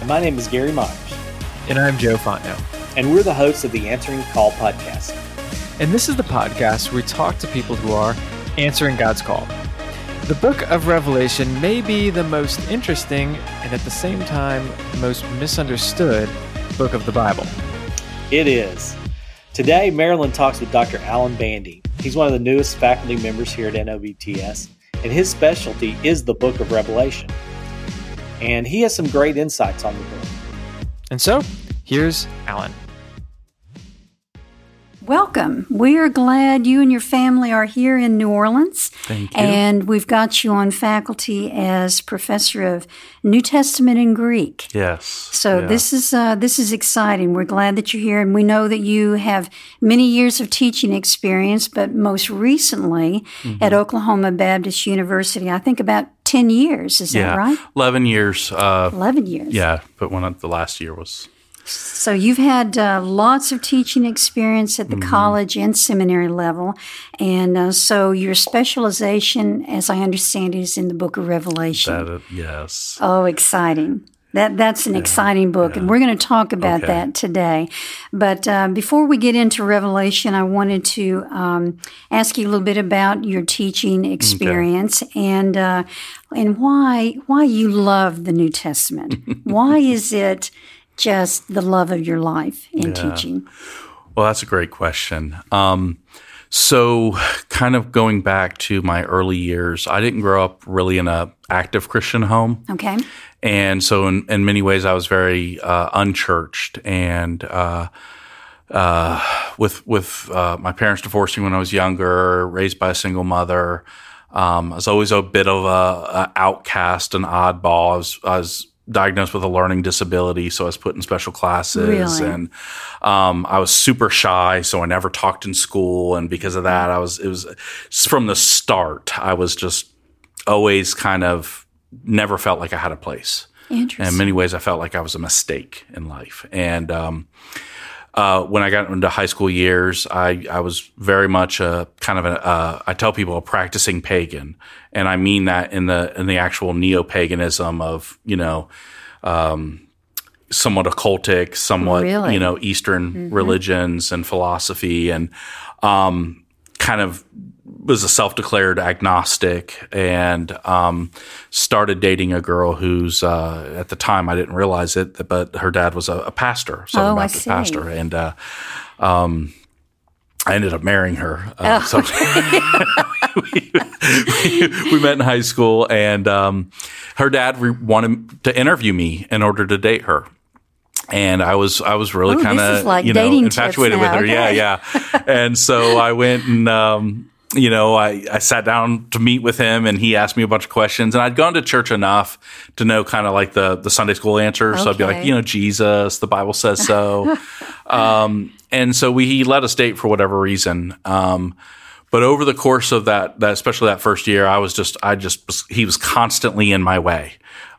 And my name is Gary Myers. And I'm Joe Fontenot. And we're the hosts of the Answering Call podcast. And this is the podcast where we talk to people who are answering God's call. The book of Revelation may be the most interesting and at the same time most misunderstood book of the Bible. It is. Today, Marilyn talks with Dr. Alan Bandy. He's one of the newest faculty members here at NOBTS, and his specialty is the book of Revelation. And he has some great insights on the book. And so, here's Alan. Welcome. We are glad you and your family are here in New Orleans. Thank you. And we've got you on faculty as professor of New Testament and Greek. Yes. So yeah. this is uh, this is exciting. We're glad that you're here, and we know that you have many years of teaching experience, but most recently mm-hmm. at Oklahoma Baptist University, I think about 10 years. Is yeah, that right? 11 years. Uh, 11 years. Yeah, but one of the last year was so you've had uh, lots of teaching experience at the mm-hmm. college and seminary level, and uh, so your specialization, as I understand, is in the Book of Revelation. That, yes. Oh, exciting! That that's an yeah, exciting book, yeah. and we're going to talk about okay. that today. But uh, before we get into Revelation, I wanted to um, ask you a little bit about your teaching experience okay. and uh, and why why you love the New Testament. why is it? Just the love of your life in yeah. teaching? Well, that's a great question. Um, so, kind of going back to my early years, I didn't grow up really in a active Christian home. Okay. And so, in, in many ways, I was very uh, unchurched and. Uh, uh, with with uh, my parents divorcing when I was younger, raised by a single mother, um, I was always a bit of a, a outcast, an oddball. I was, I was diagnosed with a learning disability, so I was put in special classes, really? and um, I was super shy, so I never talked in school, and because of that, I was it was from the start, I was just always kind of never felt like I had a place. Interesting. In many ways, I felt like I was a mistake in life, and um, uh, when I got into high school years, I, I was very much a kind of a, uh, I tell people a practicing pagan. And I mean that in the, in the actual neo paganism of, you know, um, somewhat occultic, somewhat, really? you know, Eastern mm-hmm. religions and philosophy and, um, kind of was a self-declared agnostic and um, started dating a girl who's uh, at the time I didn't realize it, but her dad was a, a pastor, Southern oh, Baptist pastor, and uh, um, I ended up marrying her. Uh, oh. So we, we, we, met in high school, and um, her dad re- wanted to interview me in order to date her and I was I was really kind of like you know infatuated with her. Okay. Yeah, yeah. and so I went and um, you know, I, I sat down to meet with him and he asked me a bunch of questions and I'd gone to church enough to know kind of like the, the Sunday school answers. Okay. So I'd be like, you know, Jesus, the Bible says so. um, and so we, he let us date for whatever reason. Um, but over the course of that, that, especially that first year, I was just, I just, he was constantly in my way.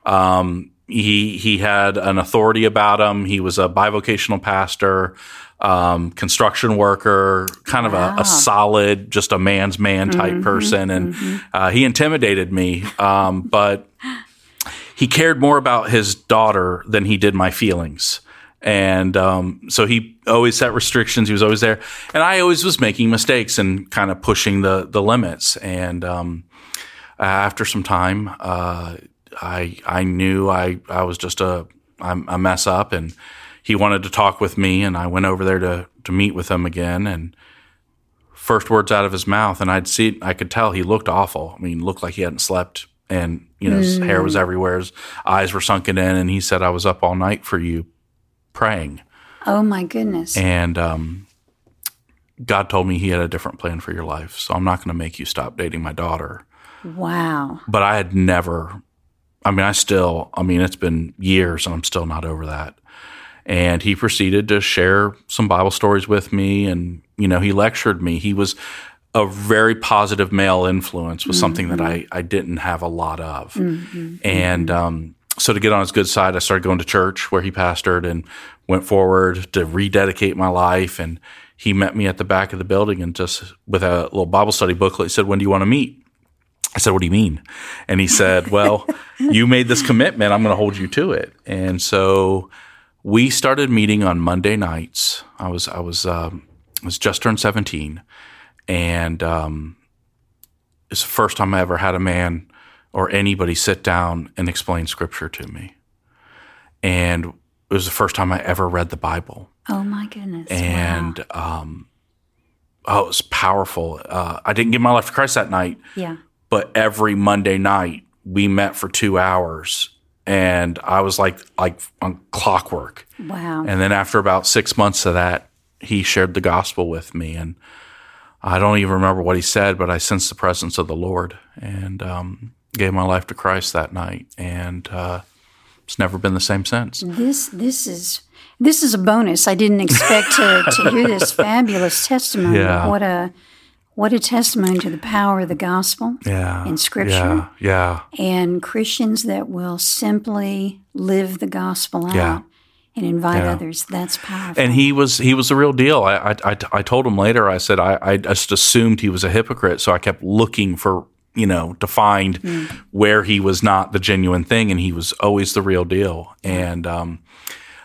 Um, he, he had an authority about him. He was a bivocational pastor um, construction worker, kind of wow. a, a, solid, just a man's man type mm-hmm, person. And mm-hmm. uh, he intimidated me, um, but he cared more about his daughter than he did my feelings. And um, so he always set restrictions. He was always there, and I always was making mistakes and kind of pushing the the limits. And um, after some time, uh, I I knew I I was just a a mess up, and he wanted to talk with me, and I went over there to to meet with him again. And first words out of his mouth, and I'd see, I could tell he looked awful. I mean, looked like he hadn't slept, and you know, his hair was mm. everywhere, his eyes were sunken in, and he said, "I was up all night for you, praying." Oh my goodness! And um, God told me He had a different plan for your life, so I'm not going to make you stop dating my daughter. Wow! But I had never. I mean, I still. I mean, it's been years, and I'm still not over that. And he proceeded to share some Bible stories with me. And, you know, he lectured me. He was a very positive male influence, was mm-hmm. something that I, I didn't have a lot of. Mm-hmm. And um, so to get on his good side, I started going to church where he pastored and went forward to rededicate my life. And he met me at the back of the building and just with a little Bible study booklet, he said, When do you want to meet? I said, What do you mean? And he said, Well, you made this commitment. I'm going to hold you to it. And so we started meeting on Monday nights. I was, I was, um, I was just turned 17. And um, it's the first time I ever had a man or anybody sit down and explain scripture to me. And it was the first time I ever read the Bible. Oh, my goodness. And, wow. um, oh, it was powerful. Uh, I didn't give my life to Christ that night. Yeah but every Monday night we met for two hours and I was like like on clockwork. Wow. And then after about six months of that, he shared the gospel with me and I don't even remember what he said, but I sensed the presence of the Lord and um, gave my life to Christ that night, and uh, it's never been the same since. This this is this is a bonus. I didn't expect to, to hear this fabulous testimony. Yeah. What a what a testimony to the power of the gospel yeah, in Scripture. Yeah, yeah. And Christians that will simply live the gospel out. Yeah. And invite yeah. others. That's powerful. And he was he was the real deal. I I, I, I told him later. I said I, I just assumed he was a hypocrite, so I kept looking for you know to find mm. where he was not the genuine thing, and he was always the real deal. And um,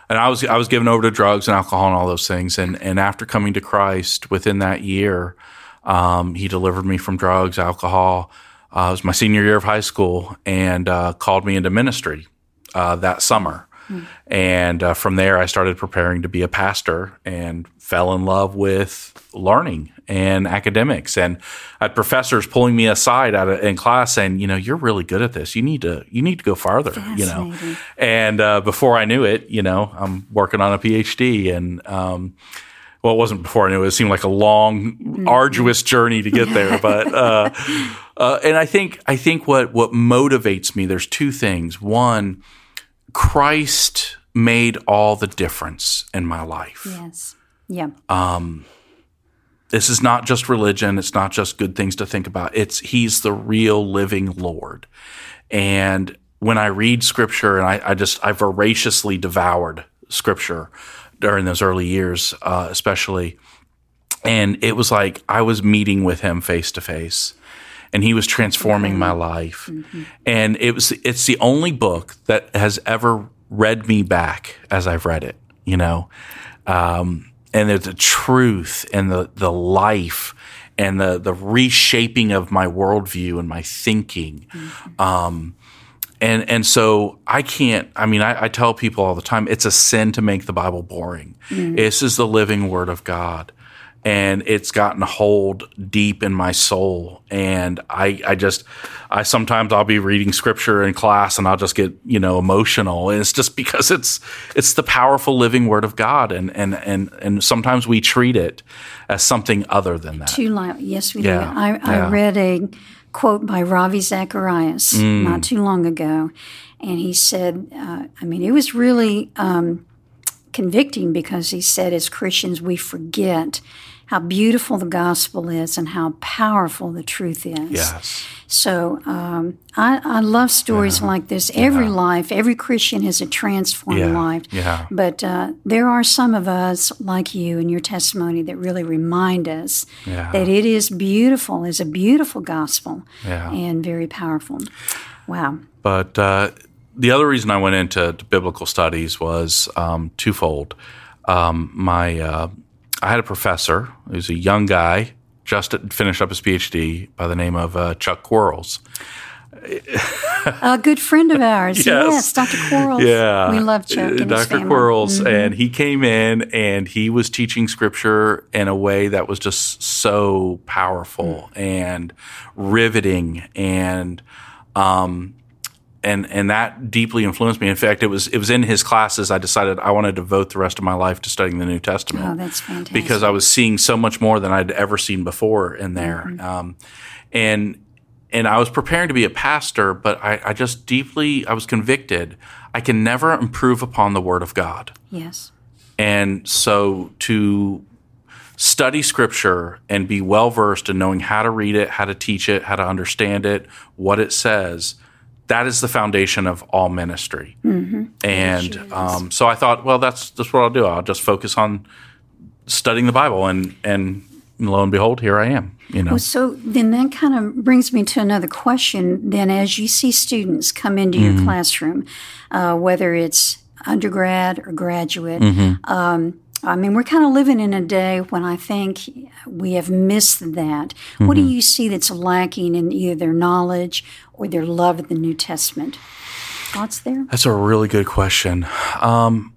and I was I was given over to drugs and alcohol and all those things. And and after coming to Christ within that year, um, he delivered me from drugs, alcohol. Uh, it was my senior year of high school and uh, called me into ministry uh, that summer. Mm. And uh, from there, I started preparing to be a pastor and fell in love with learning and academics. And I had professors pulling me aside out of, in class saying, "You know, you're really good at this. You need to you need to go farther." You know, and uh, before I knew it, you know, I'm working on a PhD and. Um, well, it wasn't before I knew it. It seemed like a long, mm-hmm. arduous journey to get there. But uh, uh, and I think I think what what motivates me. There's two things. One, Christ made all the difference in my life. Yes. Yeah. Um, this is not just religion. It's not just good things to think about. It's He's the real living Lord. And when I read Scripture, and I, I just I voraciously devoured Scripture during those early years, uh, especially. And it was like I was meeting with him face to face and he was transforming my life. Mm-hmm. And it was it's the only book that has ever read me back as I've read it, you know. Um, and there's the truth and the the life and the the reshaping of my worldview and my thinking. Mm-hmm. Um, and and so I can't. I mean, I, I, tell people all the time, it's a sin to make the Bible boring. Mm. This is the living Word of God, and it's gotten hold deep in my soul. And I, I just, I sometimes I'll be reading Scripture in class, and I'll just get you know emotional, and it's just because it's it's the powerful living Word of God, and and and and sometimes we treat it as something other than that. Too loud. Yes, we yeah. do. I, I read a quote by Ravi Zacharias mm. not too long ago. And he said, uh, I mean, it was really um, convicting because he said, as Christians, we forget how beautiful the gospel is and how powerful the truth is. Yes. So um, I, I, love stories yeah. like this. Every yeah. life, every Christian has a transformed yeah. life. Yeah. But uh, there are some of us, like you and your testimony, that really remind us that it is beautiful, is a beautiful gospel, and very powerful. Wow. But uh, the other reason I went into biblical studies was um, twofold. Um, my uh, I had a professor who was a young guy, just finished up his PhD by the name of uh, Chuck Quarles. a good friend of ours. yes. yes. Dr. Quarles. Yeah. We love Chuck. And Dr. Quarles. Mm-hmm. And he came in and he was teaching scripture in a way that was just so powerful mm. and riveting and um, and and that deeply influenced me. In fact, it was it was in his classes I decided I wanted to devote the rest of my life to studying the New Testament. Oh, that's fantastic! Because I was seeing so much more than I'd ever seen before in there, mm-hmm. um, and and I was preparing to be a pastor, but I, I just deeply I was convicted. I can never improve upon the Word of God. Yes, and so to study scripture and be well versed in knowing how to read it, how to teach it, how to understand it, what it says that is the foundation of all ministry. Mm-hmm. And um, so I thought, well, that's that's what I'll do. I'll just focus on studying the Bible and and lo and behold, here I am. You know. Well, so then that kind of brings me to another question. Then, as you see students come into mm-hmm. your classroom, uh, whether it's undergrad or graduate, mm-hmm. um, I mean, we're kind of living in a day when I think we have missed that. Mm-hmm. What do mm-hmm. you see that's lacking in either their knowledge or their love of the New Testament? Thoughts there? That's a really good question. Um,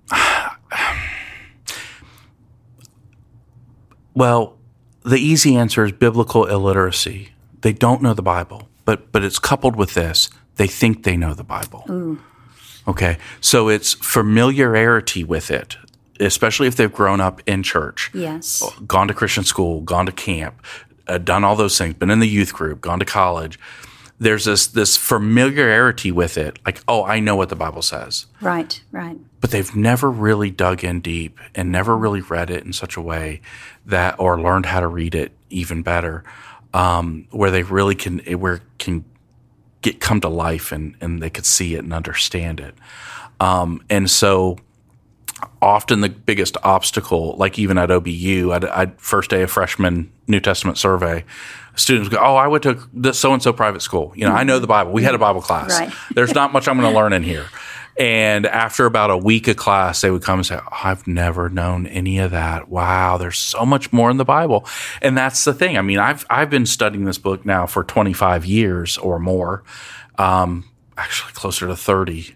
well, the easy answer is biblical illiteracy. They don't know the Bible, but but it's coupled with this: they think they know the Bible. Ooh. Okay, so it's familiarity with it, especially if they've grown up in church. Yes, gone to Christian school, gone to camp, uh, done all those things, been in the youth group, gone to college. There's this this familiarity with it, like oh, I know what the Bible says. Right, right. But they've never really dug in deep and never really read it in such a way that or learned how to read it even better, um, where they really can where can get come to life and and they could see it and understand it. Um, and so often the biggest obstacle, like even at OBU, I'd, I'd, first day of freshman New Testament survey, students go, "Oh, I went to the so and so private school. You know, I know the Bible. We had a Bible class. Right. There's not much I'm going to learn in here." And after about a week of class, they would come and say, oh, I've never known any of that. Wow, there's so much more in the Bible. And that's the thing. I mean, I've, I've been studying this book now for 25 years or more, um, actually closer to 30.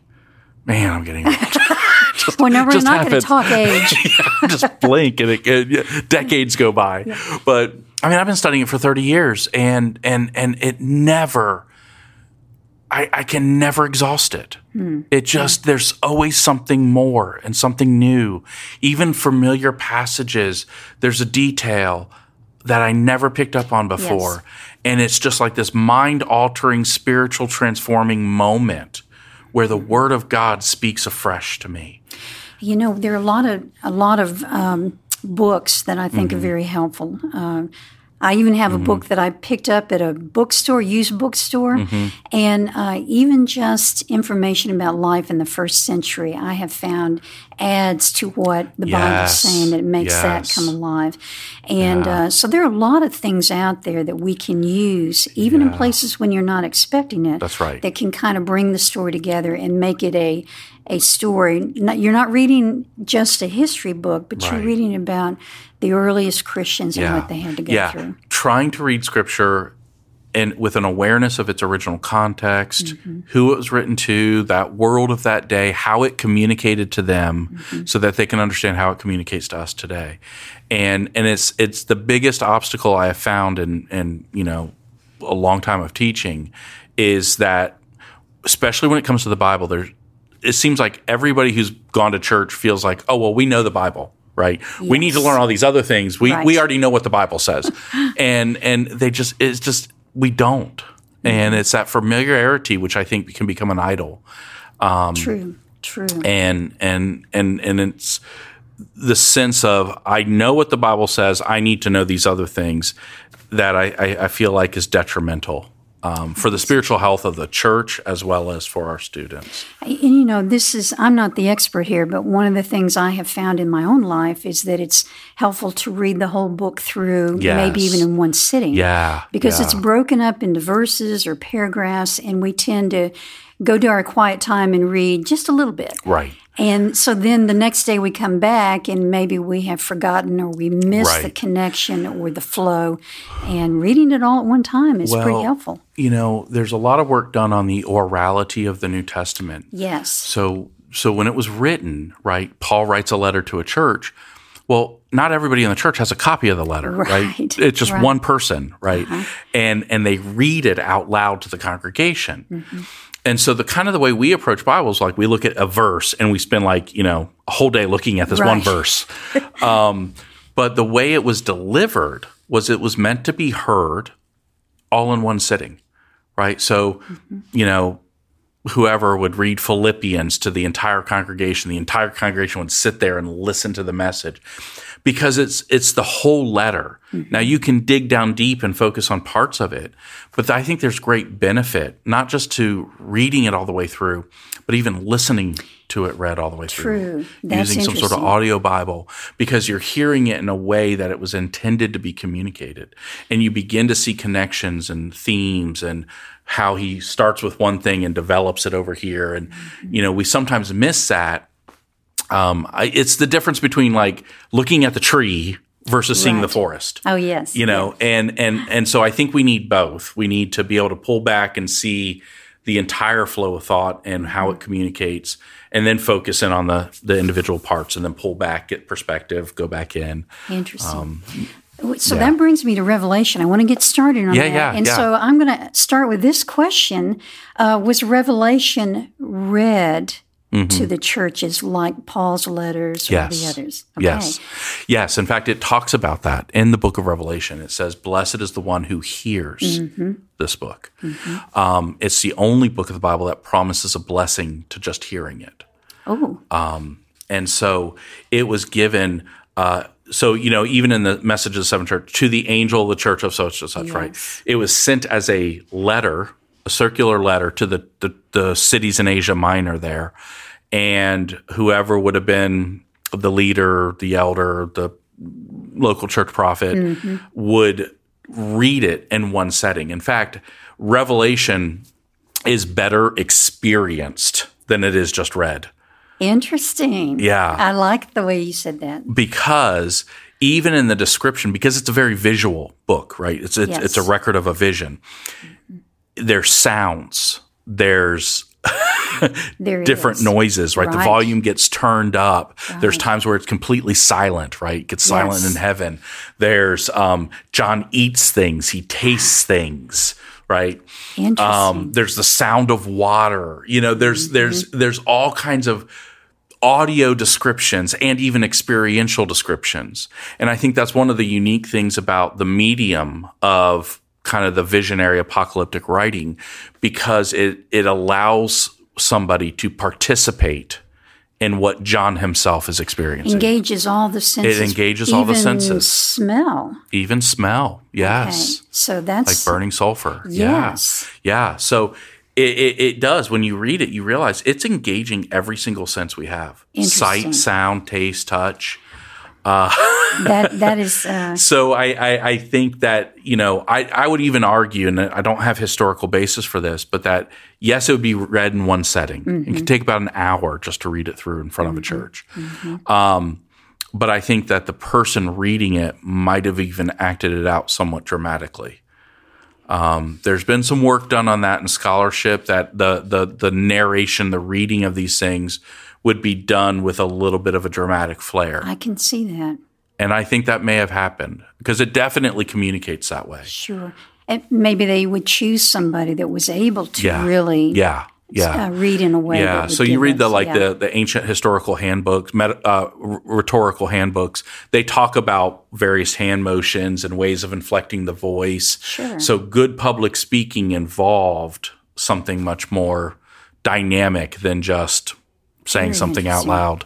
Man, I'm getting old. just, well, no, we're not going to talk age. yeah, just blink and it, it, decades go by. Yeah. But I mean, I've been studying it for 30 years and, and, and it never, I, I can never exhaust it. Hmm. It just, there's always something more and something new. Even familiar passages, there's a detail that I never picked up on before. Yes. And it's just like this mind altering, spiritual transforming moment where the word of God speaks afresh to me. You know, there are a lot of, a lot of, um, books that I think mm-hmm. are very helpful. Uh, I even have mm-hmm. a book that I picked up at a bookstore, used bookstore, mm-hmm. and uh, even just information about life in the first century, I have found adds to what the yes. is saying that makes yes. that come alive. And yeah. uh, so there are a lot of things out there that we can use, even yeah. in places when you're not expecting it. That's right. That can kind of bring the story together and make it a a story. You're not reading just a history book, but right. you're reading about the earliest Christians yeah. and what they had to go yeah. through. Trying to read scripture and with an awareness of its original context, mm-hmm. who it was written to, that world of that day, how it communicated to them, mm-hmm. so that they can understand how it communicates to us today. And and it's it's the biggest obstacle I have found in in you know a long time of teaching is that especially when it comes to the Bible, there's it seems like everybody who's gone to church feels like, oh well, we know the Bible right? Yes. We need to learn all these other things. We right. we already know what the Bible says, and and they just it's just we don't, and it's that familiarity which I think can become an idol. Um, true, true, and and and and it's the sense of I know what the Bible says. I need to know these other things that I, I, I feel like is detrimental um, for the spiritual health of the church as well as for our students. And you know, this is, I'm not the expert here, but one of the things I have found in my own life is that it's helpful to read the whole book through, yes. maybe even in one sitting. Yeah. Because yeah. it's broken up into verses or paragraphs, and we tend to go to our quiet time and read just a little bit. Right. And so then the next day we come back and maybe we have forgotten or we miss right. the connection or the flow. And reading it all at one time is well, pretty helpful. You know, there's a lot of work done on the orality of the New Testament. Yes. So so when it was written, right, Paul writes a letter to a church. Well, not everybody in the church has a copy of the letter, right? right? It's just right. one person, right? Uh-huh. And and they read it out loud to the congregation. Mm-hmm. And so the kind of the way we approach Bibles, like we look at a verse and we spend like, you know, a whole day looking at this right. one verse. um, but the way it was delivered was it was meant to be heard all in one sitting, right? So, mm-hmm. you know, whoever would read Philippians to the entire congregation, the entire congregation would sit there and listen to the message because it's it's the whole letter. Mm-hmm. Now you can dig down deep and focus on parts of it, but I think there's great benefit not just to reading it all the way through, but even listening to it read all the way True. through. That's using some sort of audio Bible because you're hearing it in a way that it was intended to be communicated. And you begin to see connections and themes and how he starts with one thing and develops it over here. And, you know, we sometimes miss that. Um, I, it's the difference between like looking at the tree versus seeing the forest Oh yes. you know and and and so i think we need both we need to be able to pull back and see the entire flow of thought and how it communicates and then focus in on the the individual parts and then pull back get perspective go back in Interesting. so that brings me to Revelation. I want to get started on Yeah, that. yeah, and yeah. so I'm going to start with this question uh, Was Revelation read to the churches like Paul's letters or the others? Okay. yes yes in fact it talks about that in the book of revelation it says blessed is the one who hears Mm-hmm. this book um, it's the only book of the bible that promises a blessing to just hearing it Oh, And so it was given. Uh, so you know, even in the message of the seven church to the angel of the church of such and such, right? It was sent as a letter, a circular letter to the, the the cities in Asia Minor there, and whoever would have been the leader, the elder, the local church prophet mm-hmm. would read it in one setting. In fact, Revelation is better experienced than it is just read. interesting. Yeah. I like the way you said that. because even in the description, because it's a very visual book, right? It's it's, Yes. it's a record of a vision. There's sounds. There's different is. noises, right? The volume gets turned up. There's times where it's completely silent, right? It gets silent Yes. in heaven. There's um, John eats things. He tastes things, right? Interesting. Um, there's the sound of water. You know, there's Mm-hmm. there's there's all kinds of audio descriptions and even experiential descriptions. And I think that's one of the unique things about the medium of kind of the visionary apocalyptic writing because it it allows somebody to participate in what John himself is experiencing. engages all the senses. It engages all the even senses. Smell. even smell. Yes. Okay. So that's Like burning sulfur. Yes. Yeah. Yeah. So it, it, it does. When you read it, you realize it's engaging every single sense we have sight, sound, taste, touch. That that is uh, So I, I, I think that, you know, I, I would even argue, and I don't have historical basis for this, but that yes, it would be read in one setting. It could take about an hour just to read it through in front of a church. Um, but I think that the person reading it might have even acted it out somewhat dramatically. Um, there's been some work done on that in scholarship that the, the the narration, the reading of these things would be done with a little bit of a dramatic flair. I can see that. And I think that may have happened because it definitely communicates that way. Sure. And maybe they would choose somebody that was able to Yeah. really Yeah. Yeah. uh, read in a way. yeah. So you read the like yeah. the the ancient historical handbooks, uh, r- rhetorical handbooks. They talk about various hand motions and ways of inflecting the voice. Sure. So good public speaking involved something much more dynamic than just saying something out loud.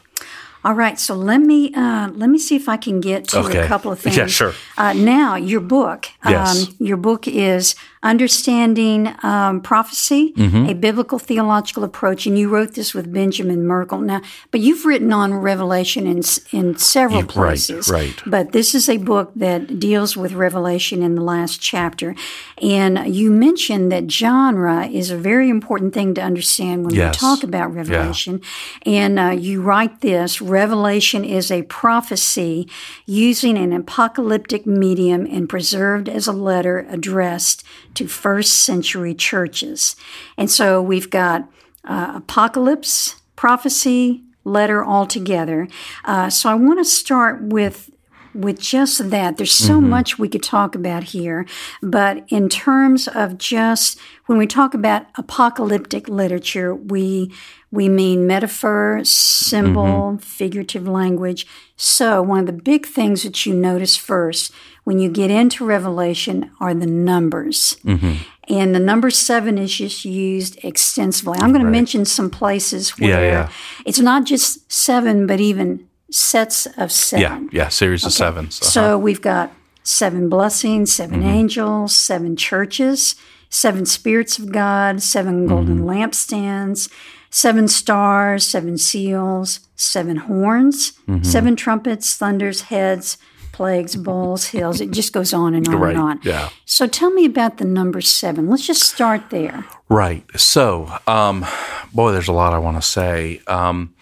All right, so let me uh, let me see if I can get to Okay. a couple of things. Yeah, sure. Uh, now, your book. Yes. Um, your book is Understanding um, Prophecy: Mm-hmm. A Biblical Theological Approach, and you wrote this with Benjamin Merkle. Now, but you've written on Revelation in in several right, places. right. But this is a book that deals with Revelation in the last chapter, and you mentioned that genre is a very important thing to understand when Yes. we talk about Revelation. And uh, you write this Revelation is a prophecy using an apocalyptic medium and preserved as a letter addressed to first century churches. And so we've got uh, apocalypse, prophecy, letter all together. Uh, so I want to start with with just that. There's so mm-hmm. much we could talk about here, but in terms of just when we talk about apocalyptic literature, we we mean metaphor, symbol, mm-hmm. figurative language. So one of the big things that you notice first when you get into Revelation are the numbers. Mm-hmm. And the number seven is just used extensively. I'm going to mention some places where Yeah, yeah. it's not just seven, but even sets of seven. Yeah. Yeah. Series of seven. Uh-huh. So we've got seven blessings, 7 Mm-hmm. angels, seven churches, seven spirits of God, seven golden Mm-hmm. lampstands, seven stars, seven seals, seven horns, Mm-hmm. seven trumpets, thunders, heads, plagues, bowls, hills. It just goes on and on Right, and on. yeah. So tell me about the number seven. Let's just start there. Right. So, um, boy, there's a lot I want to say. Um,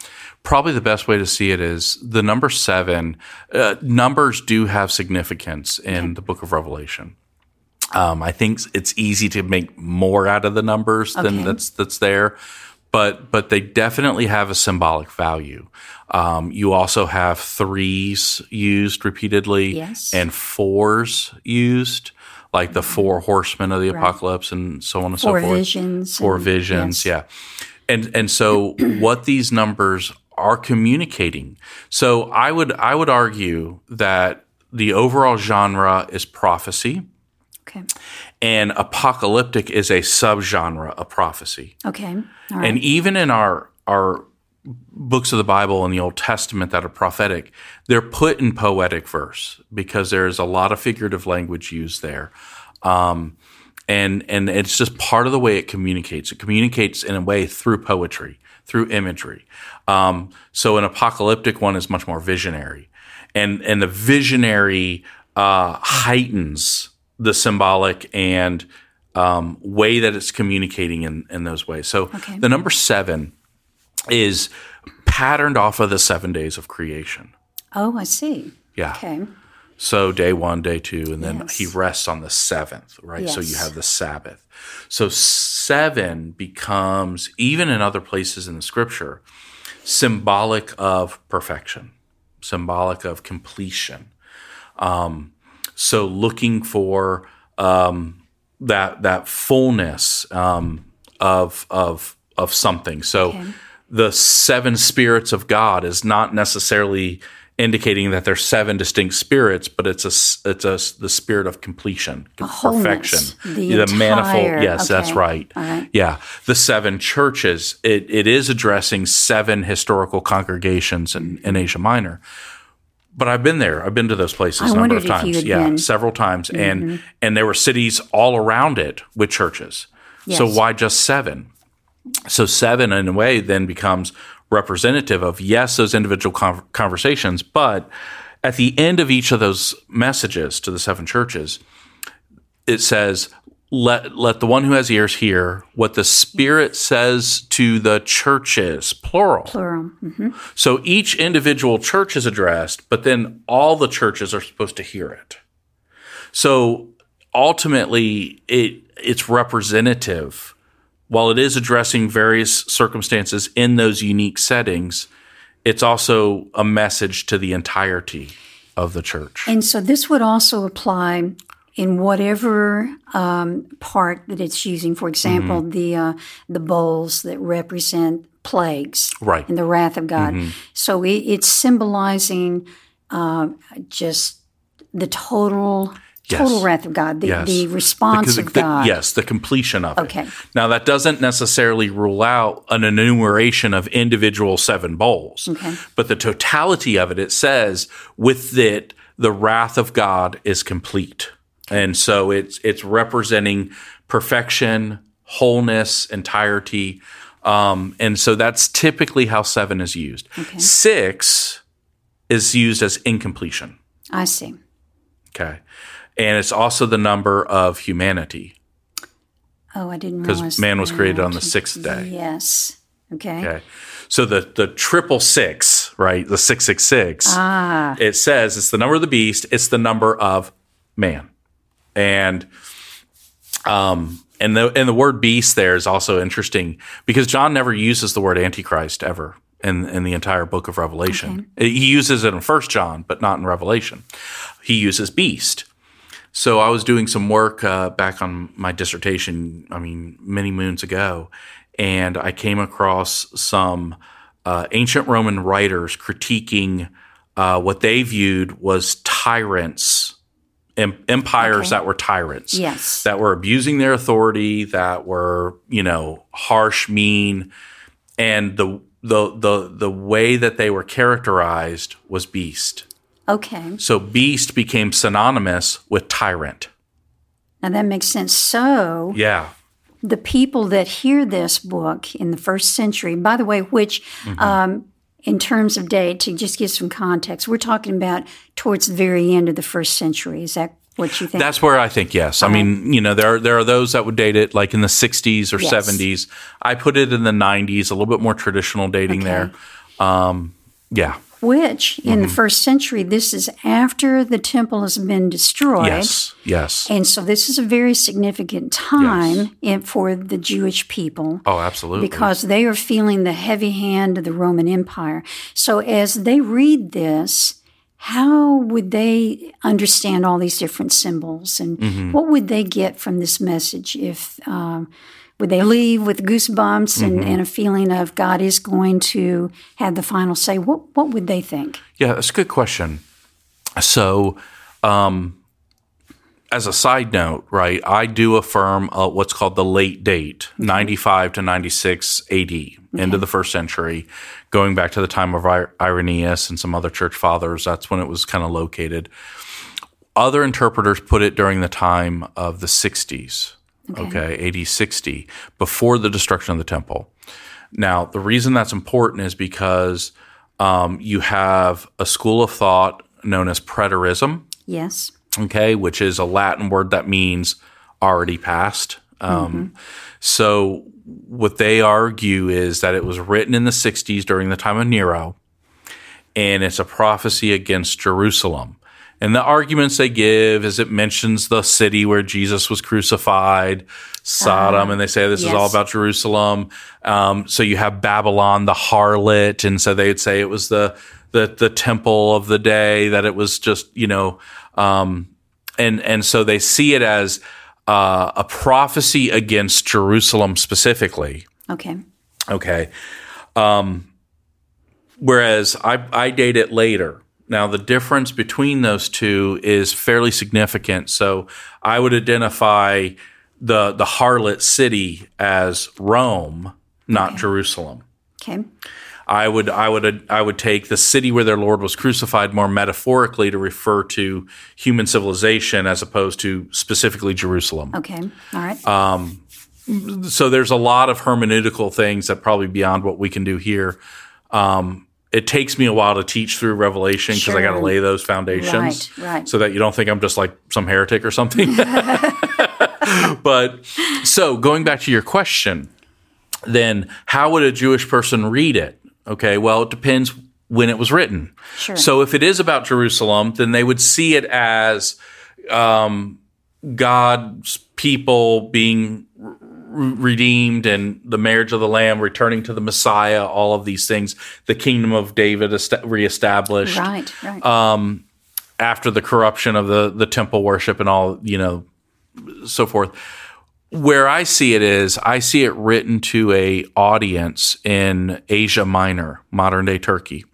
probably the best way to see it is the number seven. Uh, numbers do have significance in the Book of Revelation. Um, I think it's easy to make more out of the numbers than that's that's there, but but they definitely have a symbolic value. Um, you also have threes used repeatedly Yes. and fours used, like the four horsemen of the apocalypse and so on and Four so forth. visions. Four and- visions, yes. yeah. And and so what these numbers are communicating. So I would I would argue that the overall genre is prophecy Okay. and apocalyptic is a subgenre of prophecy. Okay. All right. And even in our our books of the Bible in the Old Testament that are prophetic, they're put in poetic verse because there's a lot of figurative language used there. Um, and and it's just part of the way it communicates. It communicates in a way through poetry, through imagery. Um, so an apocalyptic one is much more visionary, and and the visionary uh, heightens the symbolic and um, way that it's communicating in in those ways. So Okay. the number seven is patterned off of the seven days of creation. oh, I see. Yeah. Okay. So day one, day two, and then Yes. he rests on the seventh, right? So you have the Sabbath. So seven becomes, even in other places in the scripture, symbolic of perfection, symbolic of completion. Um, so looking for um, that that fullness um, of of of something. So Okay. the seven spirits of God is not necessarily indicating that there's seven distinct spirits, but it's a it's a the spirit of completion, wholeness, perfection, the entire- manifold. Yes, that's okay. right. Yeah, the seven churches. It, it is addressing seven historical congregations in, in Asia Minor. But I've been there. I've been to those places I a number of times. Yeah, been. Mm-hmm. several times, and and there were cities all around it with churches. So why just seven? So seven, in a way, then becomes representative of yes, those individual con- conversations, but at the end of each of those messages to the seven churches, it says, "Let let the one who has ears hear what the Spirit says to the churches." Plural. Plural. Mhm. So each individual church is addressed, but then all the churches are supposed to hear it. So ultimately, it it's representative. While it is addressing various circumstances in those unique settings, it's also a message to the entirety of the church. And so this would also apply in whatever um, part that it's using. For example, Mm-hmm. the uh, the bowls that represent plagues Right. Mm-hmm. and the wrath of God. So it, it's symbolizing uh, just the total total Yes. wrath of God, the, Yes. the response of the- God. yes, the completion of Okay. it. Now that doesn't necessarily rule out an enumeration of individual seven bowls, Okay. but the totality of it, it says with it, the wrath of God is complete, and so it's it's representing perfection, wholeness, entirety, um, and so that's typically how seven is used. Okay. Six is used as incompletion. I see. Okay. And it's also the number of humanity Oh, I didn't because man was created on the sixth day. Yes. Okay. Okay. So the, the triple six, right? The 666, Ah, it says it's the number of the beast, it's the number of man. And, um, and the, and the word beast there is also interesting because John never uses the word antichrist ever in, in the entire book of Revelation. He uses it in first John, but not in Revelation. He uses beast. So I was doing some work uh, back on my dissertation. I mean, many moons ago, and I came across some uh, ancient Roman writers critiquing uh, what they viewed was tyrants, em- empires Okay. that were tyrants, Yes. that were abusing their authority, that were you know harsh, mean, and the the the the way that they were characterized was beast. Okay. So beast became synonymous with tyrant. Now that makes sense. So Yeah. the people that hear this book in the first century, by the way, which mm-hmm. um, in terms of date, to just give some context, we're talking about towards the very end of the first century. Is that what you think? That's where I think yes. I mean, you know, there are, there are those that would date it like in the 60s or yes. 70s. I put it in the 90s, a little bit more traditional dating okay. there. Um, yeah which in mm-hmm. the first century, this is after the temple has been destroyed. Yes, yes. And so this is a very significant time yes. in, for the Jewish people. Oh, absolutely. Because they are feeling the heavy hand of the Roman Empire. So as they read this, how would they understand all these different symbols and mm-hmm. what would they get from this message if um, would they leave with goosebumps and, mm-hmm. and, a feeling of God is going to have the final say? What what would they think? Yeah, that's a good question. So, um, as a side note, right, I do affirm uh, what's called the late date, okay. 95 to 96 AD, okay. into the first century, going back to the time of Irenaeus and some other church fathers. That's when it was kind of located. Other interpreters put it during the time of the 60s okay, okay AD 60, before the destruction of the temple. Now, the reason that's important is because um, you have a school of thought known as preterism. Yes. Okay, which is a Latin word that means already past. Um, mm-hmm. So, what they argue is that it was written in the 60s during the time of Nero, and it's a prophecy against Jerusalem. And the arguments they give is it mentions the city where Jesus was crucified, Sodom, uh, and they say this yes. is all about Jerusalem. Um, so you have Babylon, the harlot, and so they'd say it was the the the temple of the day that it was just you know, um, and and so they see it as uh, a prophecy against Jerusalem specifically. Okay. Okay. Um, whereas I I date it later. Now, the difference between those two is fairly significant. So I would identify the, the harlot city as Rome, not okay. Jerusalem. Okay. I would I would I would take the city where their Lord was crucified more metaphorically to refer to human civilization as opposed to specifically Jerusalem. Okay. All right. Um, so there's a lot of hermeneutical things that probably beyond what we can do here. Um, it takes me a while to teach through Revelation because sure. I got to lay those foundations, right, right. so that you don't think I'm just like some heretic or something. but so going back to your question, then how would a Jewish person read it? Okay, well, it depends when it was written. Sure. So if it is about Jerusalem, then they would see it as um, God's people being redeemed and the marriage of the lamb returning to the messiah all of these things the kingdom of david est- reestablished. Right right. Um, after the corruption of the the temple worship and all you know so forth. Where i see it is i see it written to a audience in asia minor modern day turkey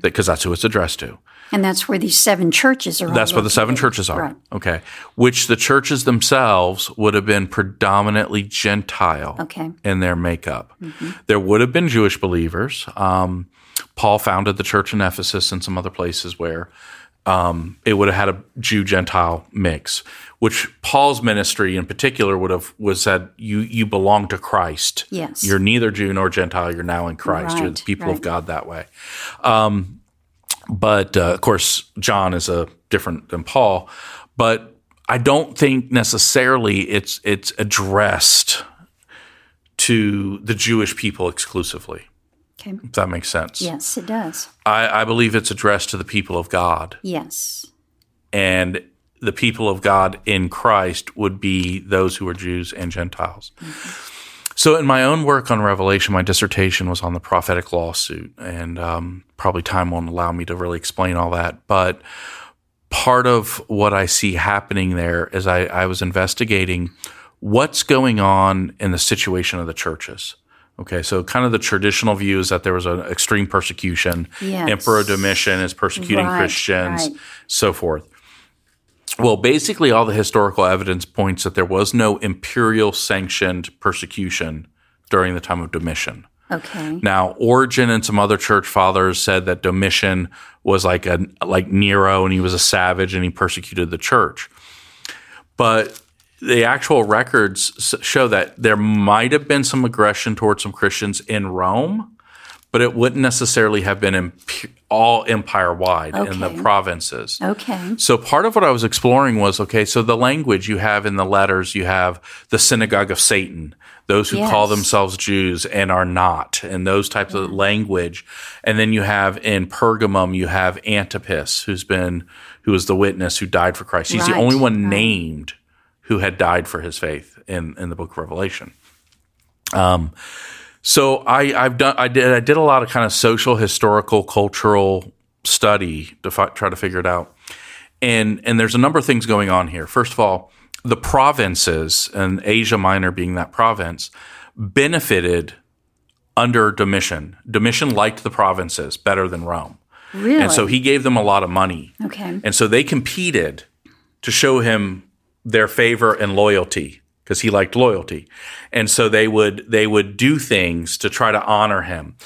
because okay. that's who it's addressed to and that's where these seven churches are. That's where the seven churches are. Right. Okay. Which the churches themselves would have been predominantly Gentile okay. in their makeup. Mm-hmm. There would have been Jewish believers. Um, Paul founded the church in Ephesus and some other places where um, it would have had a Jew Gentile mix, which Paul's ministry in particular would have was said you you belong to Christ. Yes, you're neither Jew nor Gentile. You're now in Christ. Right, you're the people right. of God that way. Um, but uh, of course, John is a different than Paul. But I don't think necessarily it's it's addressed to the Jewish people exclusively. Okay. If that makes sense. Yes, it does. I, I believe it's addressed to the people of God. Yes. And the people of God in Christ would be those who are Jews and Gentiles. Mm-hmm. So, in my own work on Revelation, my dissertation was on the prophetic lawsuit, and um, probably time won't allow me to really explain all that. But part of what I see happening there is I, I was investigating what's going on in the situation of the churches. Okay, so kind of the traditional view is that there was an extreme persecution. Yes. Emperor Domitian is persecuting right, Christians, right. so forth. Well, basically, all the historical evidence points that there was no imperial sanctioned persecution during the time of Domitian. Okay. Now, Origen and some other church fathers said that Domitian was like a like Nero and he was a savage and he persecuted the church. But the actual records show that there might have been some aggression towards some Christians in Rome, but it wouldn't necessarily have been imp- all empire wide okay. in the provinces. Okay. So part of what I was exploring was okay, so the language you have in the letters, you have the synagogue of Satan, those who yes. call themselves Jews and are not, and those types yeah. of language. And then you have in Pergamum, you have Antipas, who's been, who was the witness who died for Christ. He's right. the only one right. named who had died for his faith in, in the book of Revelation. Um, so I, I've done, I did, I did a lot of kind of social, historical, cultural study to fi- try to figure it out. And, and there's a number of things going on here. First of all, the provinces and Asia Minor being that province benefited under Domitian. Domitian liked the provinces better than Rome. Really? And so he gave them a lot of money. Okay. And so they competed to show him their favor and loyalty because he liked loyalty. And so they would they would do things to try to honor him.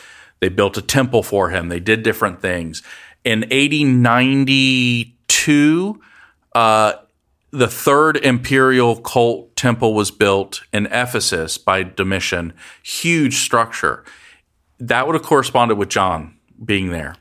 They built a temple for him. They did different things. In 8092, uh, the third imperial cult temple was built in Ephesus by Domitian. Huge structure. That would have corresponded with John being there.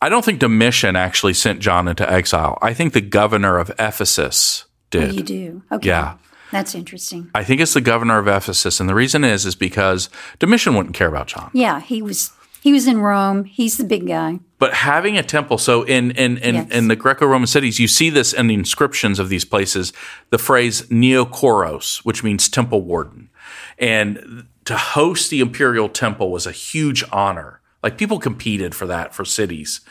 I don't think Domitian actually sent John into exile. I think the governor of Ephesus did. Oh, you do? Okay. Yeah. That's interesting. I think it's the governor of Ephesus, and the reason is is because Domitian wouldn't care about John. Yeah, he was he was in Rome. He's the big guy. But having a temple, so in in in, yes. in the Greco-Roman cities, you see this in the inscriptions of these places, the phrase "neokoros," which means temple warden, and to host the imperial temple was a huge honor. Like people competed for that for cities,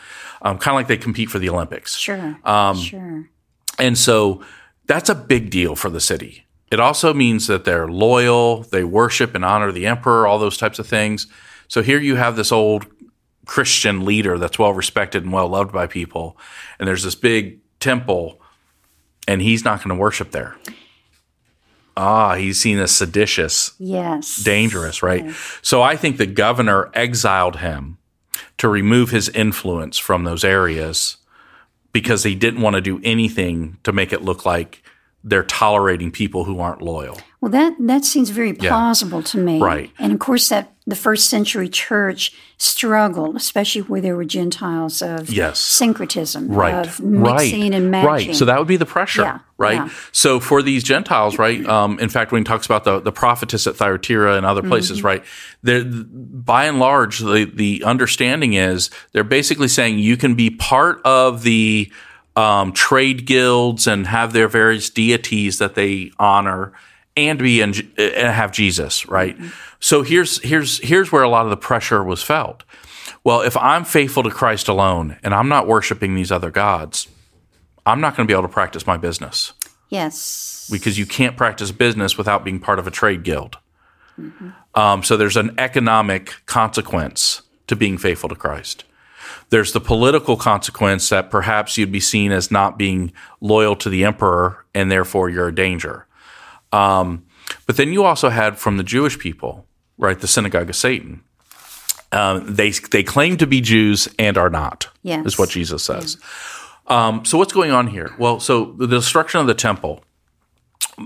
um, kind of like they compete for the Olympics. Sure, um, sure. And so that's a big deal for the city. It also means that they're loyal, they worship and honor the emperor, all those types of things. So here you have this old Christian leader that's well respected and well loved by people, and there's this big temple, and he's not going to worship there. Ah, he's seen as seditious, yes, dangerous, right? Yes. So I think the governor exiled him to remove his influence from those areas because he didn't want to do anything to make it look like they're tolerating people who aren't loyal. Well, that that seems very plausible yeah. to me. Right. And of course, that the first century church struggled, especially where there were Gentiles of yes. syncretism, right. of mixing right. and matching. Right. So that would be the pressure, yeah. right? Yeah. So for these Gentiles, right? Um, in fact, when he talks about the, the prophetess at Thyatira and other places, mm-hmm. right? They're, by and large, the, the understanding is they're basically saying you can be part of the um, trade guilds and have their various deities that they honor – and be in, and have Jesus, right? Mm-hmm. So here's here's here's where a lot of the pressure was felt. Well, if I'm faithful to Christ alone and I'm not worshiping these other gods, I'm not going to be able to practice my business. Yes. Because you can't practice business without being part of a trade guild. Mm-hmm. Um, so there's an economic consequence to being faithful to Christ. There's the political consequence that perhaps you'd be seen as not being loyal to the emperor and therefore you're a danger. Um, but then you also had from the Jewish people, right, the synagogue of Satan. Um, they they claim to be Jews and are not. Yes. is what Jesus says. Yeah. Um, so what's going on here? Well, so the destruction of the temple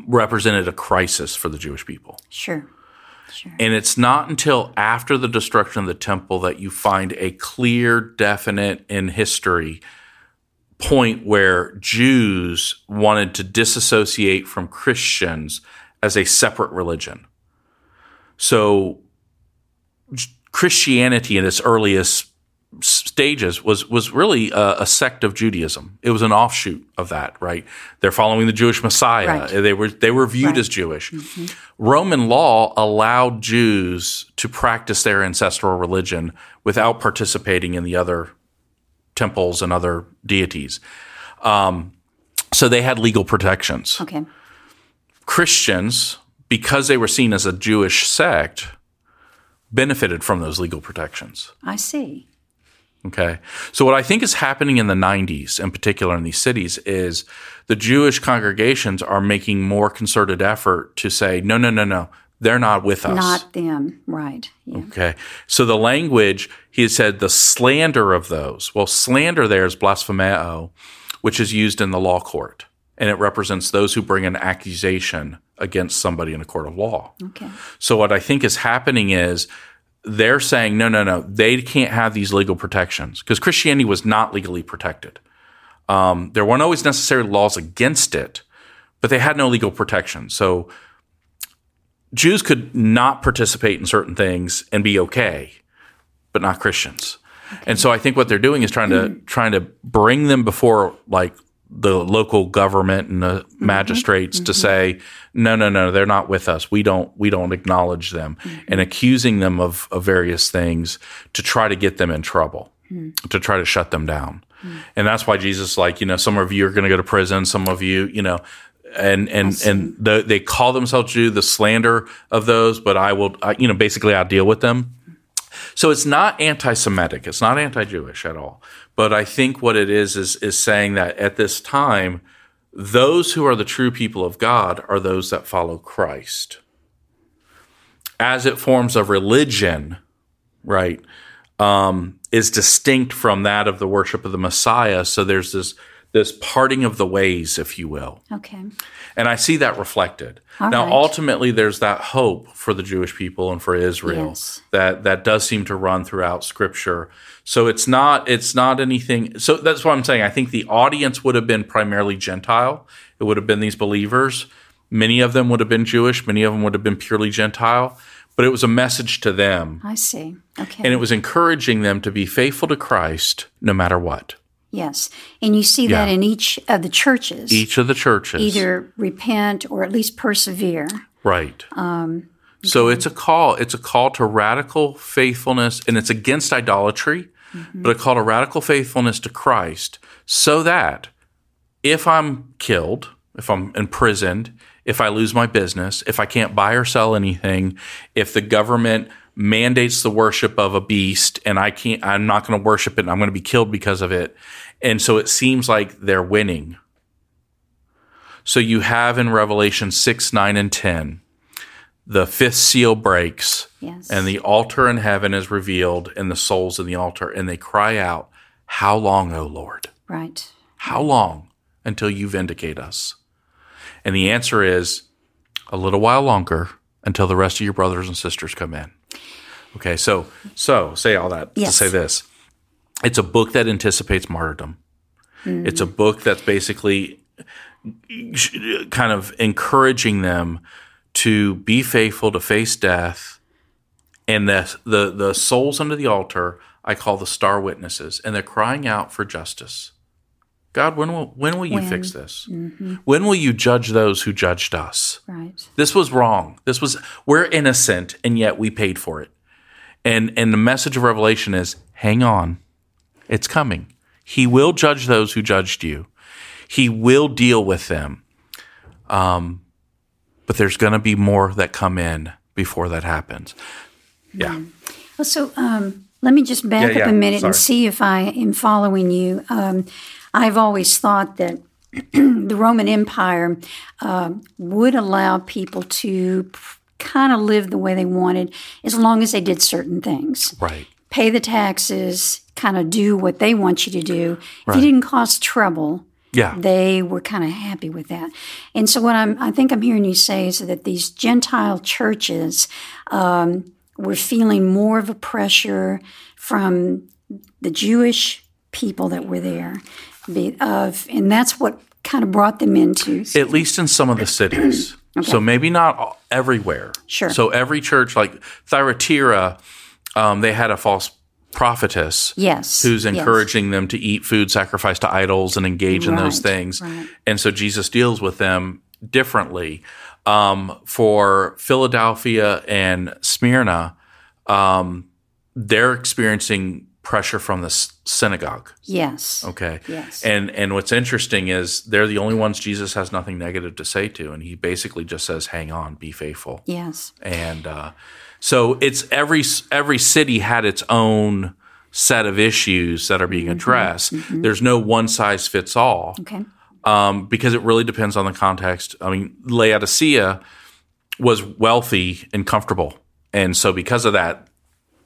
represented a crisis for the Jewish people. Sure. Sure. And it's not until after the destruction of the temple that you find a clear, definite in history point where Jews wanted to disassociate from Christians as a separate religion. So Christianity in its earliest stages was was really a, a, sect of Judaism. It was an offshoot of that, right? They're following the Jewish Messiah. Right. They were they were viewed right. as Jewish. Mm-hmm. Roman law allowed Jews to practice their ancestral religion without participating in the other temples and other deities. Um, so they had legal protections. Okay. Christians, because they were seen as a Jewish sect, benefited from those legal protections. I see. Okay. So what I think is happening in the 90s, in particular in these cities, is the Jewish congregations are making more concerted effort to say, no, no, no, no. They're not with us. Not them, right. Yeah. Okay. So the language, he said the slander of those. Well, slander there is blasphemeo, which is used in the law court. and it represents those who bring an accusation against somebody in a court of law. Okay. So what I think is happening is they're saying no, no, no, they can't have these legal protections because Christianity was not legally protected. Um, there weren't always necessarily laws against it, but they had no legal protection. So Jews could not participate in certain things and be okay, but not Christians. Okay. And so I think what they're doing is trying to mm. trying to bring them before like the local government and the mm-hmm. magistrates mm-hmm. to say no no no they're not with us we don't we don't acknowledge them mm-hmm. and accusing them of, of various things to try to get them in trouble mm. to try to shut them down mm. and that's why jesus like you know some of you are going to go to prison some of you you know and and and the, they call themselves Jew, the slander of those, but I will, I, you know, basically I deal with them. So it's not anti-Semitic, it's not anti-Jewish at all. But I think what it is is is saying that at this time, those who are the true people of God are those that follow Christ. As it forms a religion, right, um, is distinct from that of the worship of the Messiah. So there's this this parting of the ways, if you will. Okay. And I see that reflected. All now, right. ultimately, there's that hope for the Jewish people and for Israel yes. that that does seem to run throughout Scripture. So it's not it's not anything. So that's what I'm saying. I think the audience would have been primarily Gentile. It would have been these believers. Many of them would have been Jewish. Many of them would have been purely Gentile. But it was a message to them. I see. Okay. And it was encouraging them to be faithful to Christ no matter what. Yes. And you see yeah. that in each of the churches. Each of the churches. Either repent or at least persevere. Right. Um. So it's a call. It's a call to radical faithfulness, and it's against idolatry, mm-hmm. but a call to radical faithfulness to Christ so that if I'm killed, if I'm imprisoned, if I lose my business, if I can't buy or sell anything, if the government mandates the worship of a beast and I can't I'm not going to worship it and I'm going to be killed because of it. And so it seems like they're winning. So you have in Revelation 6, 9 and 10 the fifth seal breaks yes. and the altar in heaven is revealed and the souls in the altar and they cry out, "How long, O Lord?" Right. How long until you vindicate us? And the answer is a little while longer until the rest of your brothers and sisters come in. Okay, so so say all that yes. to say this. It's a book that anticipates martyrdom. Mm. It's a book that's basically kind of encouraging them to be faithful to face death and the the the souls under the altar I call the star witnesses and they're crying out for justice. God, when will when will you when? fix this? Mm-hmm. When will you judge those who judged us? Right. This was wrong. This was we're innocent and yet we paid for it. And and the message of Revelation is hang on. It's coming. He will judge those who judged you. He will deal with them. Um, but there's going to be more that come in before that happens. Yeah. Mm. Well, so um, let me just back yeah, up yeah. a minute Sorry. and see if I am following you. Um, I've always thought that the Roman Empire uh, would allow people to kind of live the way they wanted as long as they did certain things. Right. Pay the taxes, kind of do what they want you to do. Right. If you didn't cause trouble, yeah. they were kind of happy with that. And so what I'm, I think I'm hearing you say is that these Gentile churches um, were feeling more of a pressure from the Jewish people that were there, of, and that's what kind of brought them into. At least in some of the cities. Okay. So maybe not everywhere. Sure. So every church, like Thyatira, um, they had a false prophetess. Yes. Who's encouraging yes. them to eat food sacrificed to idols and engage right, in those things. Right. And so Jesus deals with them differently. Um, for Philadelphia and Smyrna, um, they're experiencing pressure from the synagogue. Yes. Okay. Yes. And and what's interesting is they're the only ones Jesus has nothing negative to say to, and he basically just says, "Hang on, be faithful." Yes. And uh, so it's every every city had its own set of issues that are being mm-hmm. addressed. Mm-hmm. There's no one size fits all. Okay. Um, because it really depends on the context. I mean, Laodicea was wealthy and comfortable. And so because of that,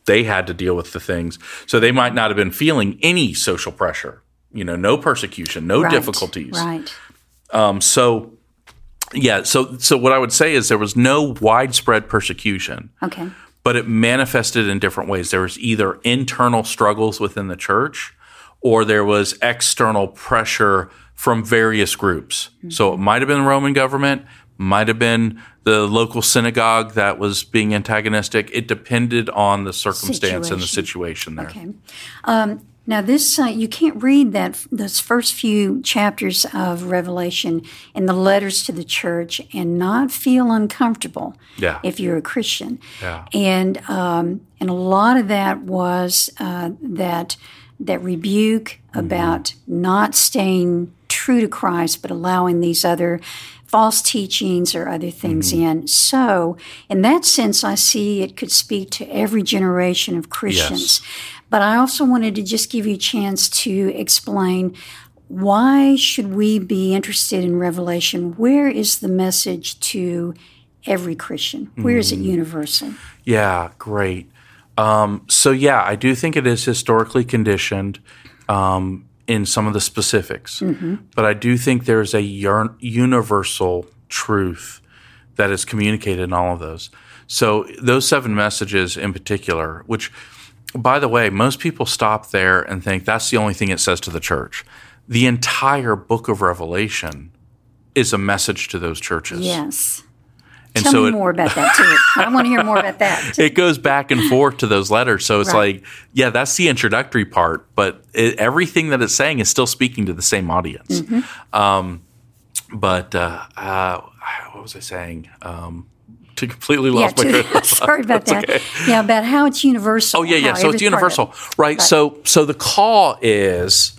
they had to deal with the things. So they might not have been feeling any social pressure, you know, no persecution, no right, difficulties. Right. Um, so, yeah, so so what I would say is there was no widespread persecution. Okay. But it manifested in different ways. There was either internal struggles within the church, or there was external pressure from various groups. Mm-hmm. So it might have been the Roman government, might have been the local synagogue that was being antagonistic. It depended on the circumstance situation. and the situation there. Okay. Um, now, this uh, you can't read that those first few chapters of Revelation in the letters to the church and not feel uncomfortable. Yeah. If you're a Christian. Yeah. And um, and a lot of that was uh, that that rebuke mm-hmm. about not staying true to Christ, but allowing these other false teachings or other things mm-hmm. in. So, in that sense, I see it could speak to every generation of Christians. Yes. But I also wanted to just give you a chance to explain why should we be interested in Revelation? Where is the message to every Christian? Where mm-hmm. is it mm-hmm. universal? Yeah, great. Um, so yeah, I do think it is historically conditioned. Um, in some of the specifics, mm-hmm. but I do think there's a universal truth that is communicated in all of those. So those seven messages in particular, which by the way, most people stop there and think that's the only thing it says to the church. The entire book of Revelation is a message to those churches. Yes. And Tell so me it, more about that too. I want to hear more about that. It goes back and forth to those letters, so it's right. like, yeah, that's the introductory part, but it, everything that it's saying is still speaking to the same audience. Mm-hmm. Um, but uh, uh, what was I saying? Um, to completely lost yeah, to, my Sorry about that. Okay. Yeah, about how it's universal. Oh yeah, yeah. So it's universal, right? So so the call is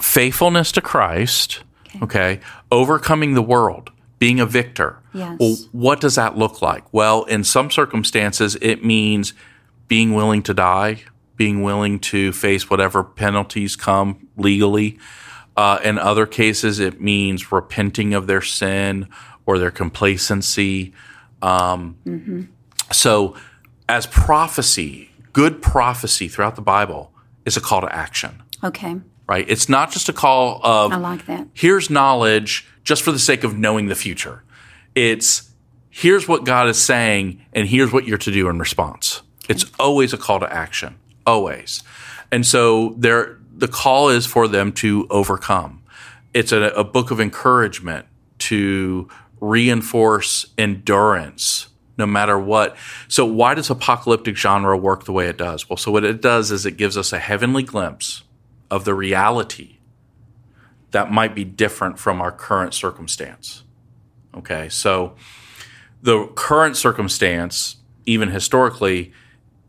faithfulness to Christ. Okay. okay, overcoming the world being a victor. Yes. Well, what does that look like? Well, in some circumstances, it means being willing to die, being willing to face whatever penalties come legally. Uh, in other cases, it means repenting of their sin or their complacency. Um, mm-hmm. So, as prophecy, good prophecy throughout the Bible is a call to action. Okay. Right? It's not just a call of, I like that. Here's knowledge just for the sake of knowing the future. It's here's what God is saying, and here's what you're to do in response. Okay. It's always a call to action, always. And so there, the call is for them to overcome. It's a, a book of encouragement to reinforce endurance no matter what. So, why does apocalyptic genre work the way it does? Well, so what it does is it gives us a heavenly glimpse of the reality that might be different from our current circumstance. Okay, so the current circumstance, even historically,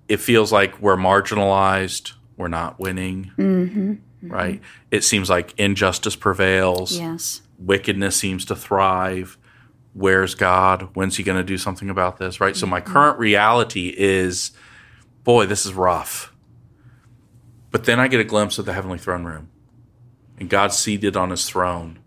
it feels like we're marginalized, we're not winning, mm-hmm, mm-hmm. right? It seems like injustice prevails. Yes. Wickedness seems to thrive. Where's God? When's He going to do something about this, right? Mm-hmm. So my current reality is, boy, this is rough. But then I get a glimpse of the heavenly throne room and God seated on his throne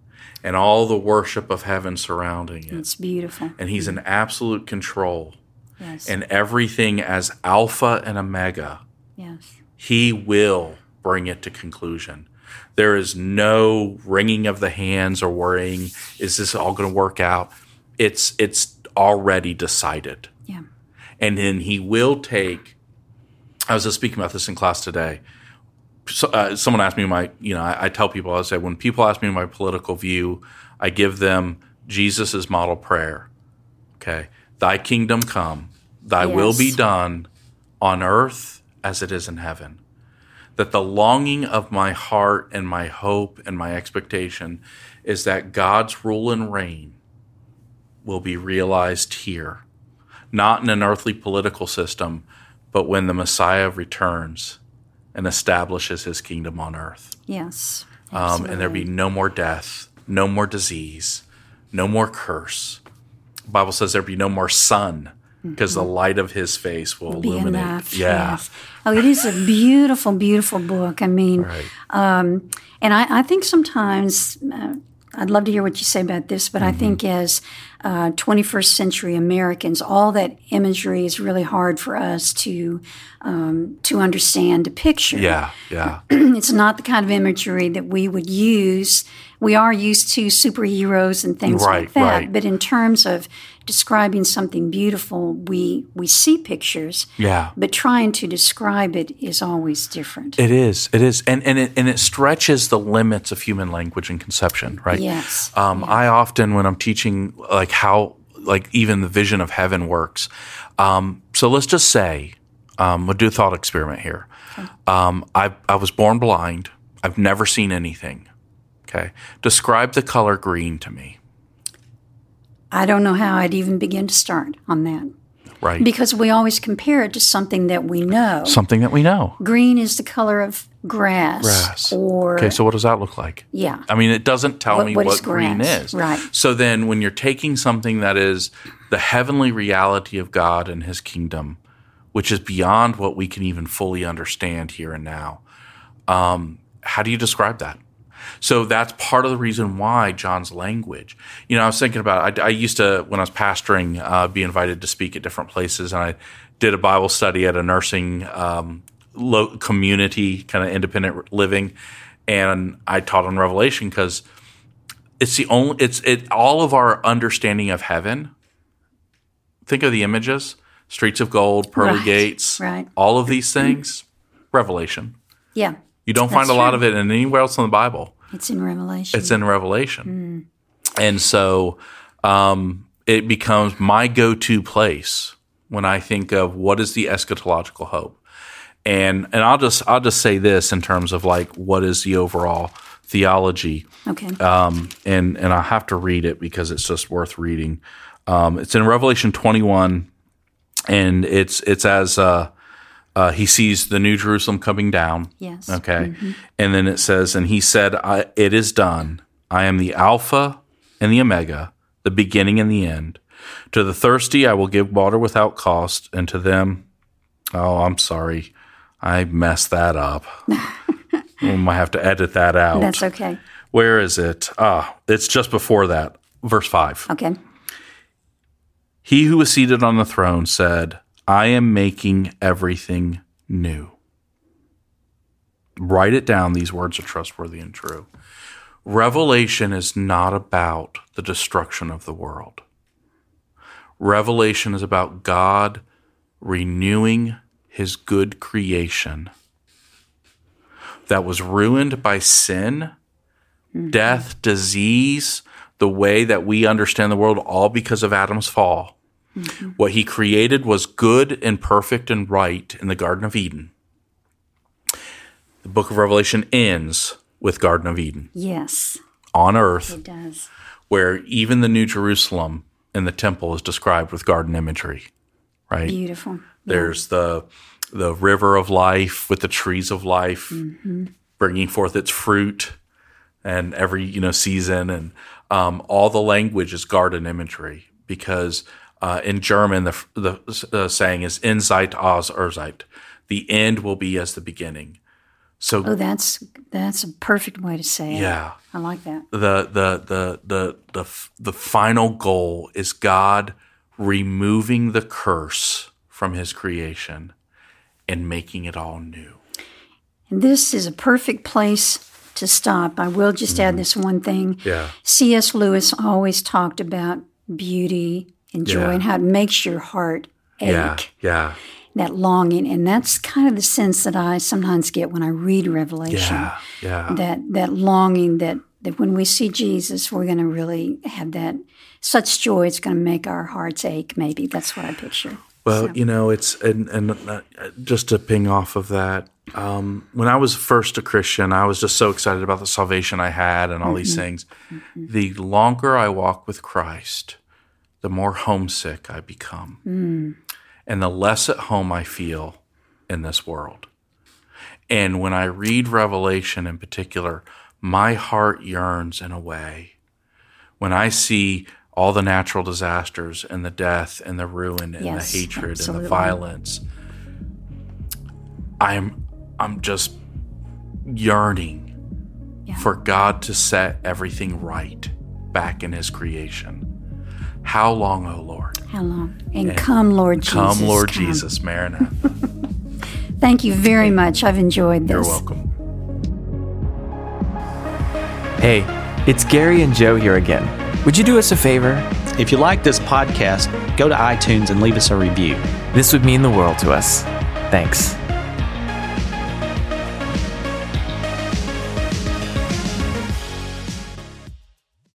and all the worship of heaven surrounding it. It's beautiful. And he's in absolute control. Yes. And everything as Alpha and Omega. Yes. He will bring it to conclusion. There is no wringing of the hands or worrying, is this all going to work out? It's it's already decided. Yeah. And then he will take I was just speaking about this in class today so, uh, someone asked me my, you know, I, I, tell people, I say, when people ask me my political view, I give them Jesus' model prayer. Okay. Thy kingdom come, thy yes. will be done on earth as it is in heaven. That the longing of my heart and my hope and my expectation is that God's rule and reign will be realized here, not in an earthly political system, but when the Messiah returns and establishes his kingdom on earth. Yes. Um, and there be no more death, no more disease, no more curse. The Bible says there be no more sun because mm-hmm. the light of his face will be illuminate. Enough, yeah. Yes. Oh, it is a beautiful, beautiful book. I mean, right. um, and I, I, think sometimes uh, I'd love to hear what you say about this, but mm-hmm. I think as uh, 21st century Americans, all that imagery is really hard for us to um, to understand, to picture. Yeah, yeah. it's not the kind of imagery that we would use. We are used to superheroes and things Right, like that, right. but in terms of describing something beautiful, we we see pictures. Yeah. But trying to describe it is always different. It is. It is, and and it and it stretches the limits of human language and conception, right? Yes. Um, I often, when I'm teaching, like how, like even the vision of heaven works. Um, so let's just say, um, we'll do a thought experiment here. Um, I I was born blind. I've never seen anything. Okay. Describe the color green to me. I don't know how I'd even begin to start on that Right. because we always compare it to something that we know. Something that we know. Green is the color of grass, Grass. or Okay. So what does that look like? yeah, I mean, it doesn't tell What- me what what, is green is. Right. So then, when you're taking something that is the heavenly reality of God and His kingdom, which is beyond what we can even fully understand here and now, um, how do you describe that? So that's part of the reason why John's language. You know, I was thinking about. I, I used to when I was pastoring, uh, be invited to speak at different places, and I did a Bible study at a nursing um, lo- community, kind of independent living, and I taught on Revelation because it's the only. It's it. All of our understanding of heaven. Think of the images: streets of gold, pearly Right, gates, right. all of these things. Revelation. yeah, You don't find a lot of it in anywhere else in the Bible. it's in Revelation. It's in Revelation. And so um, it becomes my go to place when I think of what is the eschatological hope. And and I'll just I'll just say this in terms of like what is the overall theology. okay, Um, and and I have to read it because it's just worth reading. Um, it's in Revelation 21, and it's it's as uh, uh, he sees the New Jerusalem coming down. yes, Okay. And then it says, and he said, I, It is done. I am the Alpha and the Omega, the beginning and the end. To the thirsty, I will give water without cost, and to them, oh, I'm sorry. I messed that up. we might have to edit that out. that's okay. Where is it? Ah, it's just before that. Verse 5. Okay, He who was seated on the throne said, I am making everything new. Write it down. These words are trustworthy and true. Revelation is not about the destruction of the world. Revelation is about God renewing his good creation that was ruined by sin, death, disease, the way that we understand the world, all because of Adam's fall. Mm-hmm. What he created was good and perfect and right in the Garden of Eden. The book of Revelation ends with Garden of Eden yes, on earth, it does. where even the New Jerusalem and the temple is described with garden imagery, right? Beautiful. There's the the river of life with the trees of life bringing forth its fruit and every you know season and um, all the language is garden imagery because uh, in German the the uh, saying is "Endzeit aus Urzeit," the end will be as the beginning. So Oh, that's that's a perfect way to say it. yeah, I like that. the the the the the the final goal is God removing the curse from His creation and making it all new. And this is a perfect place to stop. I will just add mm-hmm. this one thing. Yeah. C.S. Lewis always talked about beauty and joy Yeah. and how it makes your heart ache. Yeah, yeah, That longing, and that's kind of the sense that I sometimes get when I read Revelation. yeah, yeah. That that longing that that when we see Jesus, we're going to really have that such joy. It's going to make our hearts ache. Maybe that's what I picture. Well, you know, it's and and uh, just to ping off of that, um, when I was first a Christian, I was just so excited about the salvation I had and all these things. The longer I walk with Christ, the more homesick I become, and the less at home I feel in this world. And when I read Revelation in particular, my heart yearns in a way. When I see all the natural disasters and the death and the ruin and Yes, the hatred and the violence, I'm I'm just yearning Yeah. for God to set everything right back in his creation. How long, O Lord? How long? And, and come, Lord Jesus. Come, Lord come. Jesus, Maranatha. Thank you very much. I've enjoyed this. You're welcome. Hey, it's Gary and Joe here again. Would you do us a favor? If you like this podcast, go to iTunes and leave us a review. This would mean the world to us. Thanks.